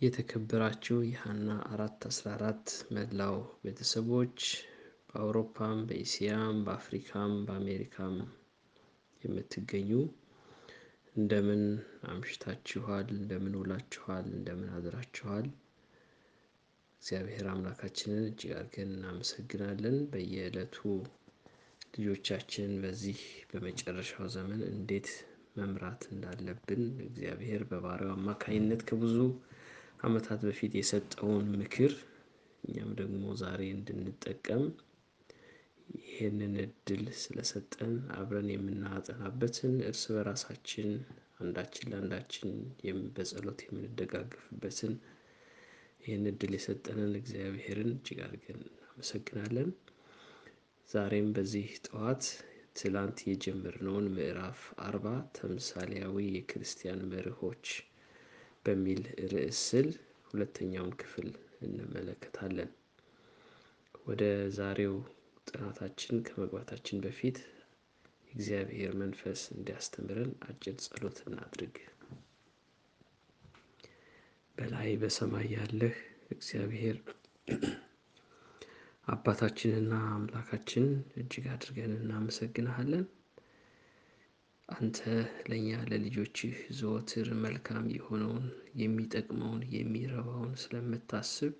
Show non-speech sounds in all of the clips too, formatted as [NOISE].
የተከበራችሁ የሃና አራት አስራ አራት መላው ቤተሰቦች በአውሮፓም በኢስያም በአፍሪካም በአሜሪካም የምትገኙ እንደምን አምሽታችኋል? እንደምን ውላችኋል? እንደምን አድራችኋል? እግዚአብሔር አምላካችንን እጅግ አድርገን እናመሰግናለን። በየዕለቱ ልጆቻችንን በዚህ በመጨረሻው ዘመን እንዴት መምራት እንዳለብን እግዚአብሔር በባሪያው አማካኝነት ከብዙ ዓመታት በፊት የሰጠውን ምክር እኛም ደግሞ ዛሬ እንድንጠቀም ይህንን እድል ስለሰጠን አብረን የምናጠናበትን እርስ በራሳችን አንዳችን ለአንዳችን በጸሎት የምንደጋገፍበትን ይህን እድል የሰጠንን እግዚአብሔርን እጅግ አድርገን እናመሰግናለን። ዛሬም በዚህ ጠዋት ትላንት የጀመርነውን ምዕራፍ አርባ ተምሳሌያዊ የክርስቲያን መርሆች በሚል ርዕስ ስል ሁለተኛውን ክፍል እንመለከታለን። ወደ ዛሬው ጥናታችን ከመግባታችን በፊት የእግዚአብሔር መንፈስ እንዲያስተምረን አጭር ጸሎት እናድርግ። በላይ በሰማይ ያለህ እግዚአብሔር [CLEARS THROAT] አባታችንና አምላካችን እጅግ አድርገን እናመሰግንሃለን። አንተ ለእኛ ለልጆችህ ዘወትር መልካም የሆነውን የሚጠቅመውን የሚረባውን ስለምታስብ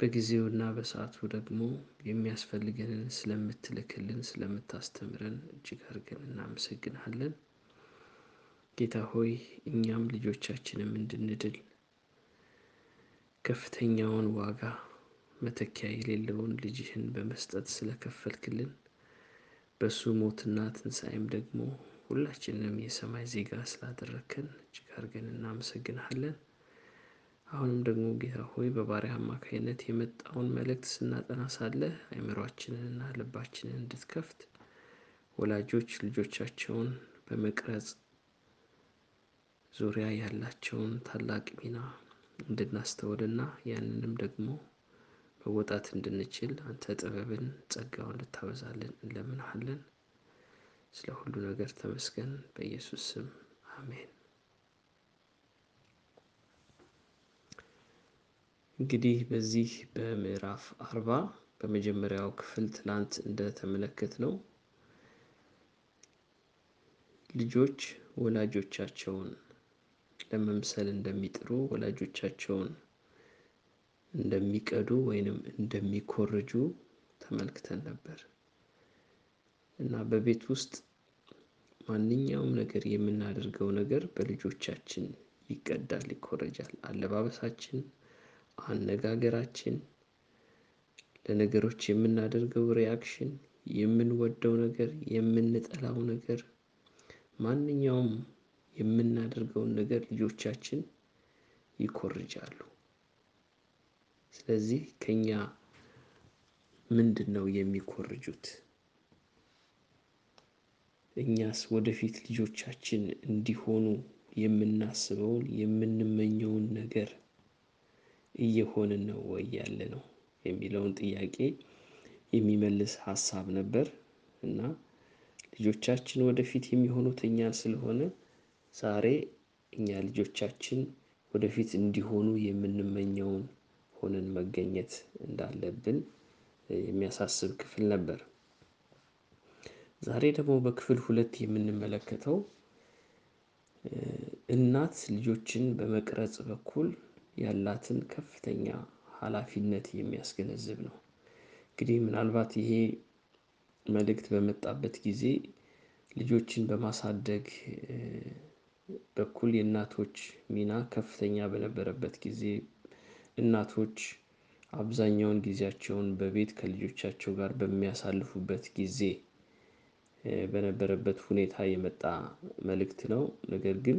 በጊዜውና በሰዓቱ ደግሞ የሚያስፈልገንን ስለምትልክልን ስለምታስተምረን እጅግ አድርገን እናመሰግንሃለን። ጌታ ሆይ እኛም ልጆቻችንም እንድንድል ከፍተኛውን ዋጋ መተኪያ የሌለውን ልጅህን በመስጠት ስለከፈልክልን በሱ ሞትና ትንሣኤም ደግሞ ሁላችንንም የሰማይ ዜጋ ስላደረግከን እጅግ አድርገን እናመሰግንሃለን። አሁንም ደግሞ ጌታ ሆይ በባሪያ አማካኝነት የመጣውን መልእክት ስናጠና ሳለ አእምሯችንንና ልባችንን እንድትከፍት ወላጆች ልጆቻቸውን በመቅረጽ ዙሪያ ያላቸውን ታላቅ ሚና እንድናስተውልና ያንንም ደግሞ መወጣት እንድንችል አንተ ጥበብን ጸጋውን እንድታበዛልን እንለምንሃለን። ስለ ሁሉ ነገር ተመስገን። በኢየሱስ ስም አሜን። እንግዲህ በዚህ በምዕራፍ አርባ በመጀመሪያው ክፍል ትላንት እንደተመለከት ነው ልጆች ወላጆቻቸውን ለመምሰል እንደሚጥሩ ወላጆቻቸውን እንደሚቀዱ ወይንም እንደሚኮርጁ ተመልክተን ነበር እና በቤት ውስጥ ማንኛውም ነገር የምናደርገው ነገር በልጆቻችን ይቀዳል፣ ይኮረጃል። አለባበሳችን፣ አነጋገራችን፣ ለነገሮች የምናደርገው ሪያክሽን፣ የምንወደው ነገር፣ የምንጠላው ነገር ማንኛውም የምናደርገውን ነገር ልጆቻችን ይኮርጃሉ። ስለዚህ ከኛ ምንድን ነው የሚኮርጁት? እኛስ ወደፊት ልጆቻችን እንዲሆኑ የምናስበውን የምንመኘውን ነገር እየሆንን ነው ወይ ያለ ነው የሚለውን ጥያቄ የሚመልስ ሀሳብ ነበር እና ልጆቻችን ወደፊት የሚሆኑት እኛን ስለሆነ ዛሬ እኛ ልጆቻችን ወደፊት እንዲሆኑ የምንመኘውን ሆነን መገኘት እንዳለብን የሚያሳስብ ክፍል ነበር። ዛሬ ደግሞ በክፍል ሁለት የምንመለከተው እናት ልጆችን በመቅረጽ በኩል ያላትን ከፍተኛ ኃላፊነት የሚያስገነዝብ ነው። እንግዲህ ምናልባት ይሄ መልእክት በመጣበት ጊዜ ልጆችን በማሳደግ በኩል የእናቶች ሚና ከፍተኛ በነበረበት ጊዜ እናቶች አብዛኛውን ጊዜያቸውን በቤት ከልጆቻቸው ጋር በሚያሳልፉበት ጊዜ በነበረበት ሁኔታ የመጣ መልእክት ነው። ነገር ግን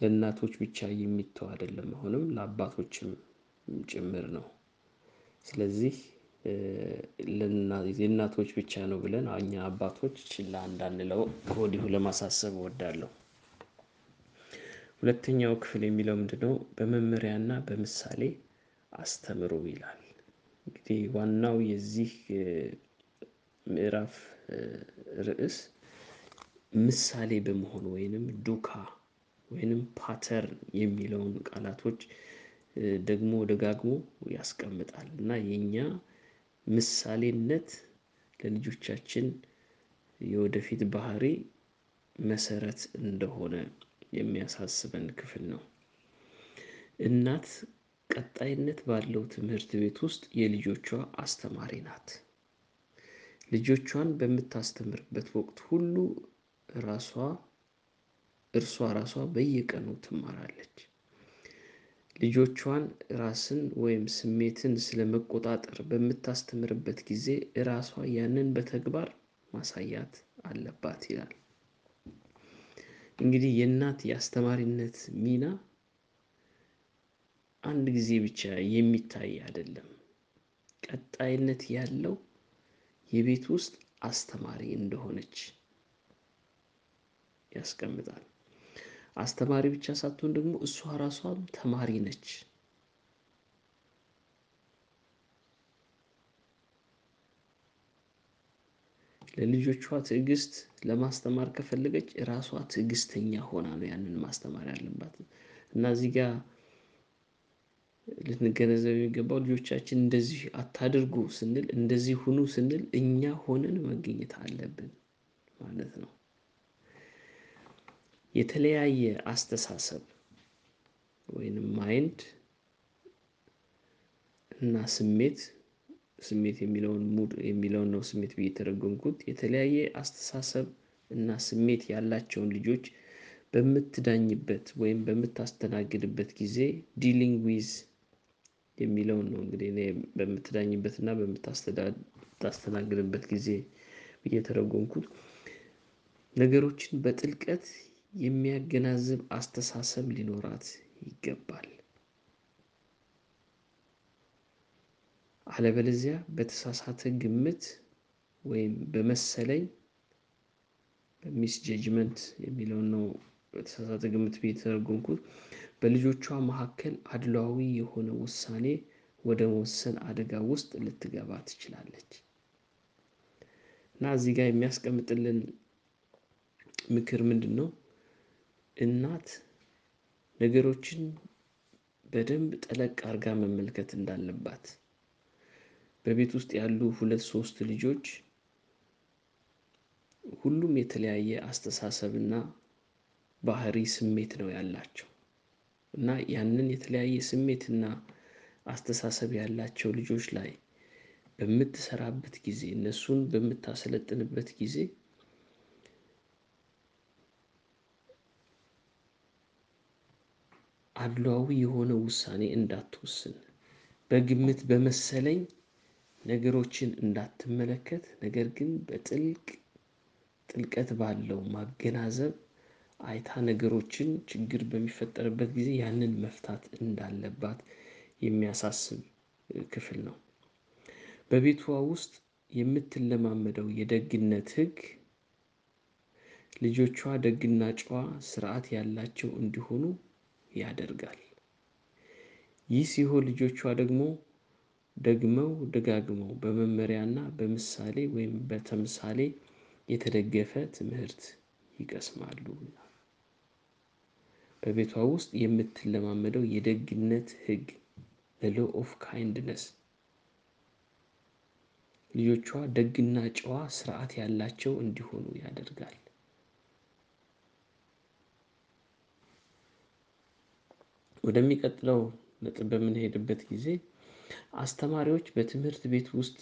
ለእናቶች ብቻ የሚተው አይደለም አሁንም ለአባቶችም ጭምር ነው። ስለዚህ የእናቶች ብቻ ነው ብለን እኛ አባቶች ችላ እንዳንለው ከወዲሁ ለማሳሰብ እወዳለሁ። ሁለተኛው ክፍል የሚለው ምንድነው? በመመሪያና በምሳሌ አስተምሩ ይላል። እንግዲህ ዋናው የዚህ ምዕራፍ ርዕስ ምሳሌ በመሆን ወይንም ዱካ ወይንም ፓተርን የሚለውን ቃላቶች ደግሞ ደጋግሞ ያስቀምጣል እና የኛ ምሳሌነት ለልጆቻችን የወደፊት ባህሪ መሰረት እንደሆነ የሚያሳስበን ክፍል ነው። እናት ቀጣይነት ባለው ትምህርት ቤት ውስጥ የልጆቿ አስተማሪ ናት። ልጆቿን በምታስተምርበት ወቅት ሁሉ ራሷ እርሷ ራሷ በየቀኑ ትማራለች። ልጆቿን ራስን ወይም ስሜትን ስለመቆጣጠር በምታስተምርበት ጊዜ ራሷ ያንን በተግባር ማሳያት አለባት ይላል። እንግዲህ የእናት የአስተማሪነት ሚና አንድ ጊዜ ብቻ የሚታይ አይደለም። ቀጣይነት ያለው የቤት ውስጥ አስተማሪ እንደሆነች ያስቀምጣል። አስተማሪ ብቻ ሳትሆን ደግሞ እሷ ራሷም ተማሪ ነች። ለልጆቿ ትዕግስት ለማስተማር ከፈለገች ራሷ ትዕግስተኛ ሆና ነው ያንን ማስተማር ያለባት። እና እዚህ ጋር ልንገነዘብ የሚገባው ልጆቻችን እንደዚህ አታድርጉ ስንል እንደዚህ ሁኑ ስንል እኛ ሆነን መገኘት አለብን ማለት ነው። የተለያየ አስተሳሰብ ወይንም mind እና ስሜት ስሜት የሚለውን mood የሚለውን ነው ስሜት ብዬ የተለያየ አስተሳሰብ እና ስሜት ያላቸውን ልጆች በምትዳኝበት ወይም በምታስተናግድበት ጊዜ dealing with የሚለውን ነው እንግዲህ እኔ በምትዳኝበት እና በምታስተናግድበት ጊዜ ብዬ የተረጎምኩት ነገሮችን በጥልቀት የሚያገናዝብ አስተሳሰብ ሊኖራት ይገባል። አለበለዚያ በተሳሳተ ግምት ወይም በመሰለኝ misjudgment የሚለውን ነው በተሳሳተ ግምት የተረጎምኩት በልጆቿ መካከል አድሏዊ የሆነ ውሳኔ ወደ መወሰን አደጋ ውስጥ ልትገባ ትችላለች። እና እዚህ ጋር የሚያስቀምጥልን ምክር ምንድነው? እናት ነገሮችን በደንብ ጠለቅ አድርጋ መመልከት እንዳለባት በቤት ውስጥ ያሉ ሁለት ሶስት ልጆች ሁሉም የተለያየ አስተሳሰብና ባህሪ ስሜት ነው ያላቸው። እና ያንን የተለያየ ስሜትና አስተሳሰብ ያላቸው ልጆች ላይ በምትሰራበት ጊዜ እነሱን በምታሰለጥንበት ጊዜ አድሏዊ የሆነ ውሳኔ እንዳትወስን በግምት በመሰለኝ ነገሮችን እንዳትመለከት። ነገር ግን በጥልቅ ጥልቀት ባለው ማገናዘብ አይታ ነገሮችን ችግር በሚፈጠርበት ጊዜ ያንን መፍታት እንዳለባት የሚያሳስብ ክፍል ነው። በቤቷ ውስጥ የምትለማመደው የደግነት ህግ ልጆቿ ደግና ጨዋ ስርዓት ያላቸው እንዲሆኑ ያደርጋል። ይህ ሲሆን ልጆቿ ደግሞ ደግመው ደጋግመው በመመሪያና በምሳሌ ወይም በተምሳሌ የተደገፈ ትምህርት ይቀስማሉ። በቤቷ ውስጥ የምትለማመደው የደግነት ህግ law of kindness ልጆቿ ደግና ጨዋ ስርዓት ያላቸው እንዲሆኑ ያደርጋል። ወደሚቀጥለው ነጥብ በምንሄድበት ጊዜ አስተማሪዎች በትምህርት ቤት ውስጥ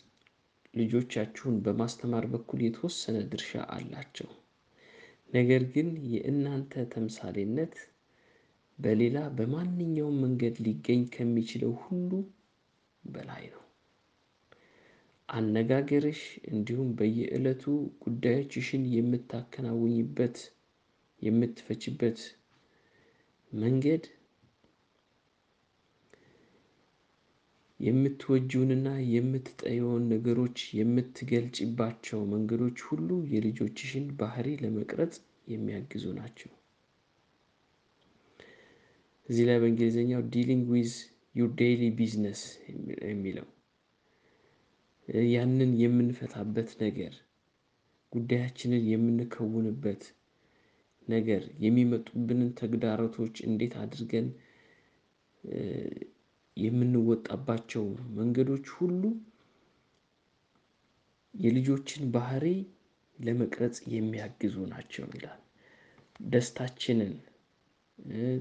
ልጆቻችሁን በማስተማር በኩል የተወሰነ ድርሻ አላቸው። ነገር ግን የእናንተ ተምሳሌነት በሌላ በማንኛውም መንገድ ሊገኝ ከሚችለው ሁሉ በላይ ነው። አነጋገርሽ እንዲሁም በየእለቱ ጉዳዮችሽን የምታከናውኝበት የምትፈችበት መንገድ የምትወጂውንና የምትጠይውን ነገሮች የምትገልጪባቸው መንገዶች ሁሉ የልጆችሽን ባህሪ ለመቅረጽ የሚያግዙ ናቸው። እዚህ ላይ በእንግሊዘኛው dealing with your daily business የሚለው ያንን የምንፈታበት ነገር ጉዳያችንን የምንከውንበት ነገር የሚመጡብንን ተግዳሮቶች እንዴት አድርገን የምንወጣባቸው መንገዶች ሁሉ የልጆችን ባህሪ ለመቅረጽ የሚያግዙ ናቸው ይላል። ደስታችንን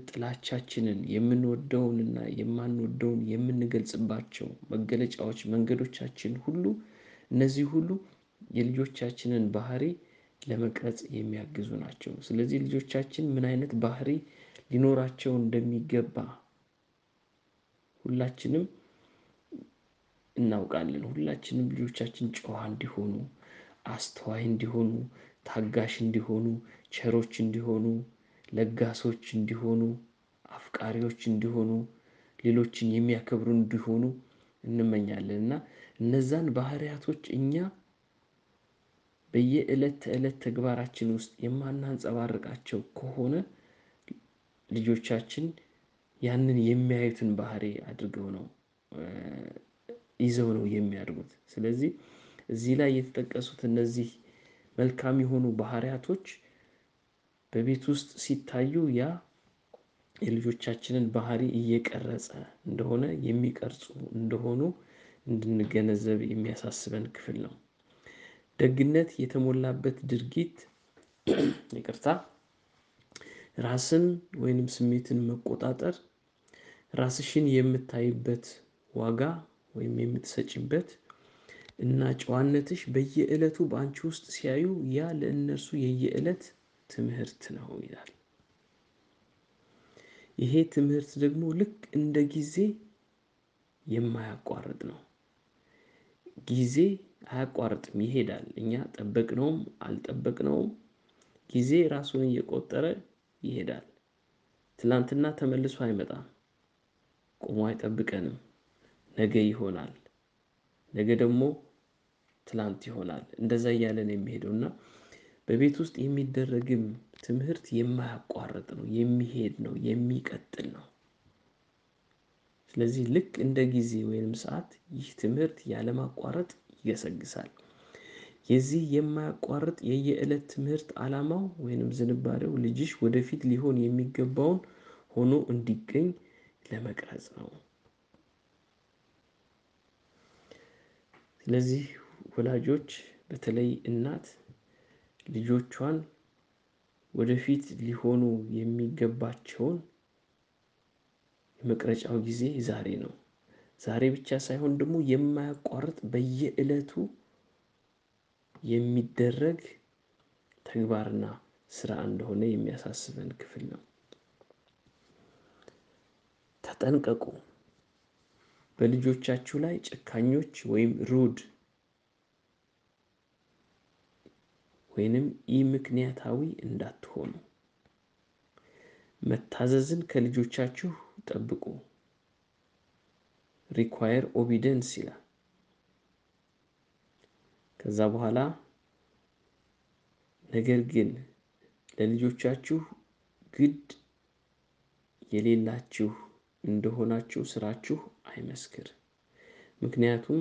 ጥላቻችንን የምንወደውንና የማንወደውን የምንገልጽባቸው መገለጫዎች መንገዶቻችን ሁሉ እነዚህ ሁሉ የልጆቻችንን ባህሪ ለመቅረጽ የሚያግዙ ናቸው። ስለዚህ ልጆቻችን ምን አይነት ባህሪ ሊኖራቸው እንደሚገባ ሁላችንም እናውቃለን። ሁላችንም ልጆቻችን ጨዋ እንዲሆኑ አስተዋይ እንዲሆኑ ታጋሽ እንዲሆኑ ቸሮች እንዲሆኑ ለጋሶች እንዲሆኑ አፍቃሪዎች እንዲሆኑ ሌሎችን የሚያከብሩ እንዲሆኑ እንመኛለን። እና እነዛን ባህሪያቶች እኛ በየእለት ተእለት ተግባራችን ውስጥ የማናንፀባርቃቸው ከሆነ ልጆቻችን ያንን የሚያዩትን ባህሪ አድርገው ነው ይዘው ነው የሚያድጉት። ስለዚህ እዚህ ላይ የተጠቀሱት እነዚህ መልካም የሆኑ ባህሪያቶች በቤት ውስጥ ሲታዩ ያ የልጆቻችንን ባህሪ እየቀረጸ እንደሆነ የሚቀርጹ እንደሆኑ እንድንገነዘብ የሚያሳስበን ክፍል ነው። ደግነት የተሞላበት ድርጊት [CLEARS THROAT] ይቅርታ ራስን ወይንም ስሜትን መቆጣጠር ራስሽን የምታይበት ዋጋ ወይም የምትሰጪበት እና ጨዋነትሽ በየእለቱ በአንቺ ውስጥ ሲያዩ ያ ለእነርሱ የየእለት ትምህርት ነው ይላል። ይሄ ትምህርት ደግሞ ልክ እንደ ጊዜ የማያቋርጥ ነው። ጊዜ አያቋርጥም ይሄዳል እኛ ጠበቅነውም አልጠበቅነውም ጊዜ ራሱን እየቆጠረ ይሄዳል። ትላንትና ተመልሶ አይመጣም። ቆሞ አይጠብቀንም። ነገ ይሆናል። ነገ ደግሞ ትላንት ይሆናል እንደዛ እያለ ነው የሚሄደው እና በቤት ውስጥ የሚደረግም ትምህርት የማያቋርጥ ነው የሚሄድ ነው የሚቀጥል ነው። ስለዚህ ልክ እንደ ጊዜ ወይንም ሰዓት ይህ ትምህርት ያለማቋረጥ ይገሰግሳል። የዚህ የማያቋርጥ የየእለት ትምህርት አላማው ወይንም ዝንባሌው ልጅሽ ወደፊት ሊሆን የሚገባውን ሆኖ እንዲገኝ ለመቅረጽ ነው። ስለዚህ ወላጆች በተለይ እናት ልጆቿን ወደፊት ሊሆኑ የሚገባቸውን የመቅረጫው ጊዜ ዛሬ ነው። ዛሬ ብቻ ሳይሆን ደግሞ የማያቋርጥ በየእለቱ የሚደረግ ተግባርና ስራ እንደሆነ የሚያሳስበን ክፍል ነው። ተጠንቀቁ በልጆቻችሁ ላይ ጨካኞች ወይም rude ወይንም ኢ ምክንያታዊ እንዳትሆኑ መታዘዝን ከልጆቻችሁ ጠብቁ። require obedience ይላል። ከዛ በኋላ ነገር ግን ለልጆቻችሁ ግድ የሌላችሁ እንደሆናችሁ ስራችሁ አይመስክር። ምክንያቱም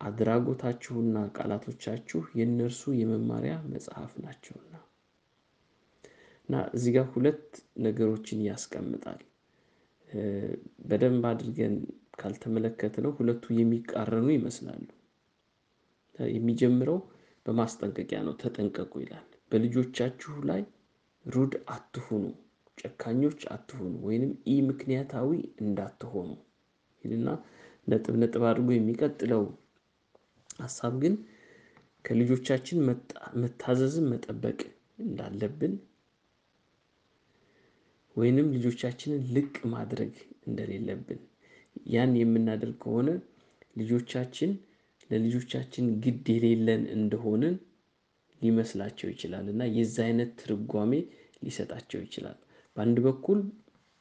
አድራጎታችሁና ቃላቶቻችሁ የእነርሱ የመማሪያ መጽሐፍ ናቸውና። እና እዚህ ጋር ሁለት ነገሮችን ያስቀምጣል። በደንብ አድርገን ካልተመለከትነው ሁለቱ የሚቃረኑ ይመስላሉ። የሚጀምረው በማስጠንቀቂያ ነው ተጠንቀቁ ይላል በልጆቻችሁ ላይ ሩድ አትሁኑ ጨካኞች አትሁኑ ወይንም ኢ ምክንያታዊ እንዳትሆኑ ይልና ነጥብ ነጥብ አድርጎ የሚቀጥለው ሀሳብ ግን ከልጆቻችን መታዘዝን መጠበቅ እንዳለብን ወይንም ልጆቻችንን ልቅ ማድረግ እንደሌለብን ያን የምናደርግ ከሆነ ልጆቻችን ለልጆቻችን ግድ የሌለን እንደሆንን ሊመስላቸው ይችላል እና የዛ አይነት ትርጓሜ ሊሰጣቸው ይችላል። በአንድ በኩል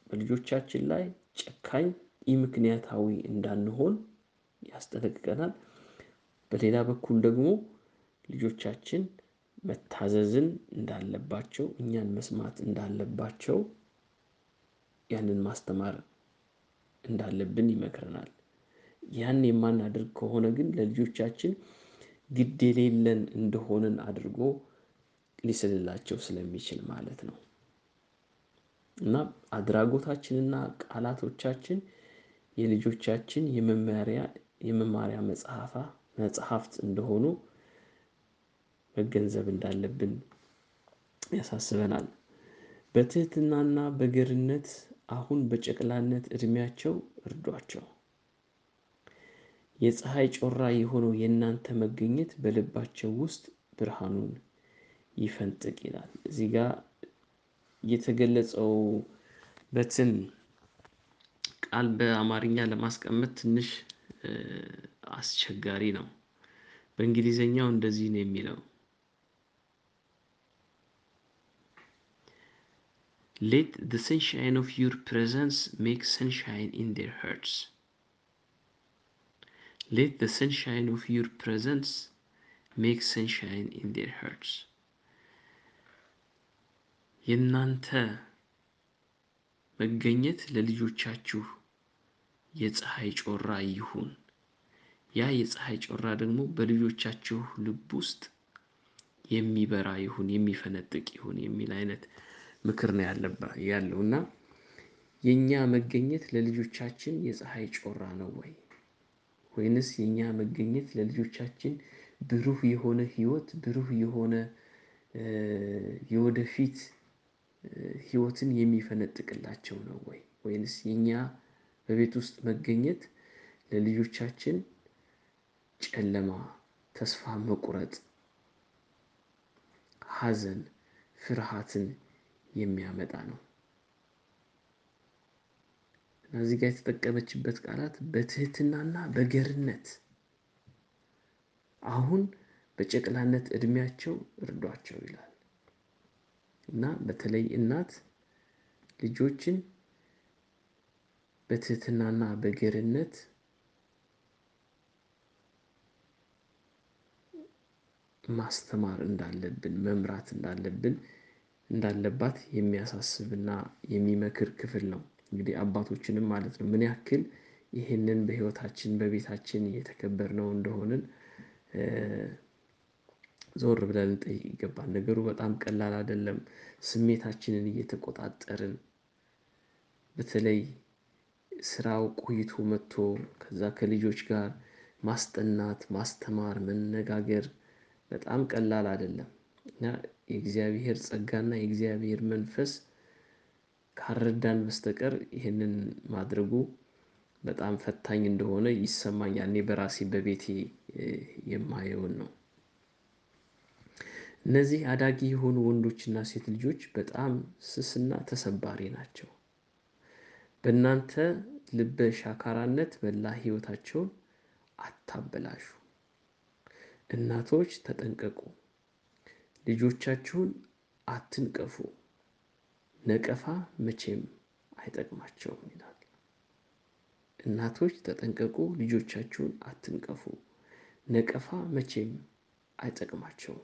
በልጆቻችን ላይ ጨካኝ ኢምክንያታዊ እንዳንሆን ያስጠነቅቀናል። በሌላ በኩል ደግሞ ልጆቻችን መታዘዝን እንዳለባቸው እኛን መስማት እንዳለባቸው ያንን ማስተማር እንዳለብን ይመክረናል። ያን የማናደርግ ከሆነ ግን ለልጆቻችን ግድ የሌለን እንደሆንን አድርጎ ሊስልላቸው ስለሚችል ማለት ነው። እና አድራጎታችንና ቃላቶቻችን የልጆቻችን የመማሪያ መጽሐፋ መጽሐፍት እንደሆኑ መገንዘብ እንዳለብን ያሳስበናል። በትህትናና በገርነት አሁን በጨቅላነት እድሜያቸው እርዷቸው። የፀሀይ ጮራ የሆነው የእናንተ መገኘት በልባቸው ውስጥ ብርሃኑን ይፈንጥቅ ይላል። እዚህ ጋር የተገለጸው በትን ቃል በአማርኛ ለማስቀመጥ ትንሽ አስቸጋሪ ነው። በእንግሊዘኛው እንደዚህ ነው የሚለው let the sunshine of your presence make sunshine in their hearts let the sunshine of your presence make sunshine in their hearts የእናንተ መገኘት ለልጆቻችሁ የፀሐይ ጮራ ይሁን። ያ የፀሐይ ጮራ ደግሞ በልጆቻችሁ ልብ ውስጥ የሚበራ ይሁን የሚፈነጥቅ ይሁን የሚል አይነት ምክር ነው ያለው እና የእኛ መገኘት ለልጆቻችን የፀሐይ ጮራ ነው ወይ? ወይንስ የእኛ መገኘት ለልጆቻችን ብሩህ የሆነ ህይወት ብሩህ የሆነ የወደፊት ህይወትን የሚፈነጥቅላቸው ነው ወይ? ወይንስ የኛ በቤት ውስጥ መገኘት ለልጆቻችን ጨለማ፣ ተስፋ መቁረጥ፣ ሀዘን፣ ፍርሃትን የሚያመጣ ነው። እዚህ ጋር የተጠቀመችበት ቃላት በትህትናና በገርነት አሁን በጨቅላነት እድሜያቸው እርዷቸው ይላል እና በተለይ እናት ልጆችን በትህትናና በገርነት ማስተማር እንዳለብን መምራት እንዳለብን እንዳለባት የሚያሳስብና የሚመክር ክፍል ነው። እንግዲህ አባቶችንም ማለት ነው ምን ያክል ይህንን በህይወታችን በቤታችን እየተከበርነው እንደሆንን ዞር ብለን ልንጠይቅ ይገባል። ነገሩ በጣም ቀላል አይደለም። ስሜታችንን እየተቆጣጠርን በተለይ ስራው ቆይቶ መጥቶ ከዛ ከልጆች ጋር ማስጠናት ማስተማር መነጋገር በጣም ቀላል አይደለም እና የእግዚአብሔር ጸጋና የእግዚአብሔር መንፈስ ካረዳን በስተቀር ይህንን ማድረጉ በጣም ፈታኝ እንደሆነ ይሰማኛል። እኔ በራሴ በቤቴ የማየውን ነው። እነዚህ አዳጊ የሆኑ ወንዶችና ሴት ልጆች በጣም ስስና ተሰባሪ ናቸው። በእናንተ ልበ ሻካራነት መላ ህይወታቸውን አታበላሹ። እናቶች ተጠንቀቁ፣ ልጆቻችሁን አትንቀፉ፣ ነቀፋ መቼም አይጠቅማቸውም ይላል። እናቶች ተጠንቀቁ፣ ልጆቻችሁን አትንቀፉ፣ ነቀፋ መቼም አይጠቅማቸውም።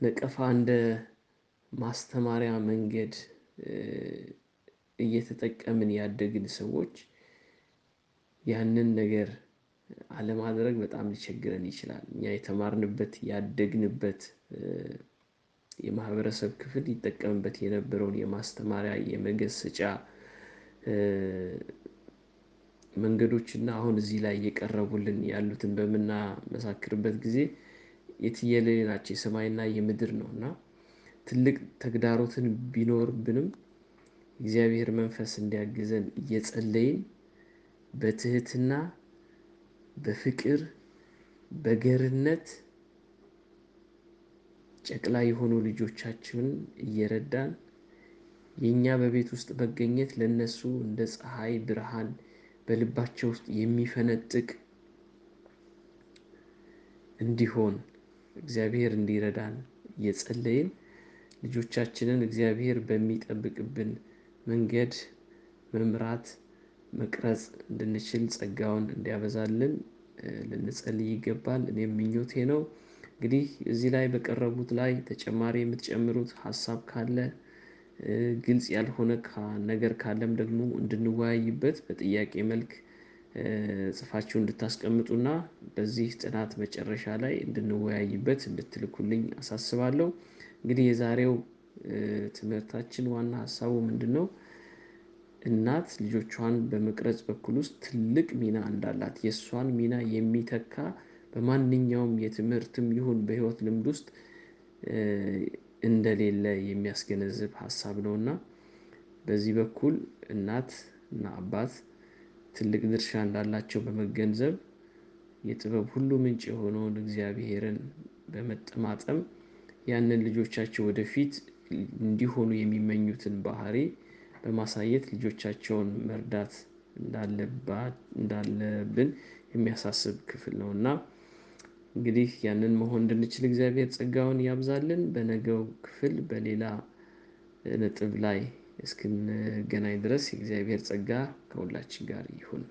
ነቀፋ እንደ ማስተማሪያ መንገድ እየተጠቀምን ያደግን ሰዎች ያንን ነገር አለማድረግ በጣም ሊቸግረን ይችላል። እኛ የተማርንበት ያደግንበት የማህበረሰብ ክፍል ይጠቀምበት የነበረውን የማስተማሪያ የመገሰጫ መንገዶችና አሁን እዚህ ላይ እየቀረቡልን ያሉትን በምናመሳክርበት ጊዜ የትየለሌ ናቸው። የሰማይና የምድር ነው እና ትልቅ ተግዳሮትን ቢኖርብንም እግዚአብሔር መንፈስ እንዲያግዘን እየጸለይን በትህትና በፍቅር በገርነት ጨቅላ የሆኑ ልጆቻችንን እየረዳን የእኛ በቤት ውስጥ መገኘት ለነሱ እንደ ፀሐይ ብርሃን በልባቸው ውስጥ የሚፈነጥቅ እንዲሆን እግዚአብሔር እንዲረዳን እየጸለይን ልጆቻችንን እግዚአብሔር በሚጠብቅብን መንገድ መምራት መቅረጽ እንድንችል ጸጋውን እንዲያበዛልን ልንጸልይ ይገባል። እኔም ምኞቴ ነው። እንግዲህ እዚህ ላይ በቀረቡት ላይ ተጨማሪ የምትጨምሩት ሀሳብ ካለ ግልጽ ያልሆነ ነገር ካለም ደግሞ እንድንወያይበት በጥያቄ መልክ ጽፋችሁ እንድታስቀምጡና በዚህ ጥናት መጨረሻ ላይ እንድንወያይበት እንድትልኩልኝ አሳስባለሁ። እንግዲህ የዛሬው ትምህርታችን ዋና ሀሳቡ ምንድነው? እናት ልጆቿን በመቅረጽ በኩል ውስጥ ትልቅ ሚና እንዳላት የእሷን ሚና የሚተካ በማንኛውም የትምህርትም ይሁን በህይወት ልምድ ውስጥ እንደሌለ የሚያስገነዝብ ሀሳብ ነውና። በዚህ በኩል እናት እና አባት ትልቅ ድርሻ እንዳላቸው በመገንዘብ የጥበብ ሁሉ ምንጭ የሆነውን እግዚአብሔርን በመጠማጠም ያንን ልጆቻቸው ወደፊት እንዲሆኑ የሚመኙትን ባህሪ በማሳየት ልጆቻቸውን መርዳት እንዳለብን የሚያሳስብ ክፍል ነው። እና እንግዲህ ያንን መሆን እንድንችል እግዚአብሔር ጸጋውን ያብዛልን። በነገው ክፍል በሌላ ነጥብ ላይ እስክንገናኝ ድረስ የእግዚአብሔር ጸጋ ከሁላችን ጋር ይሁን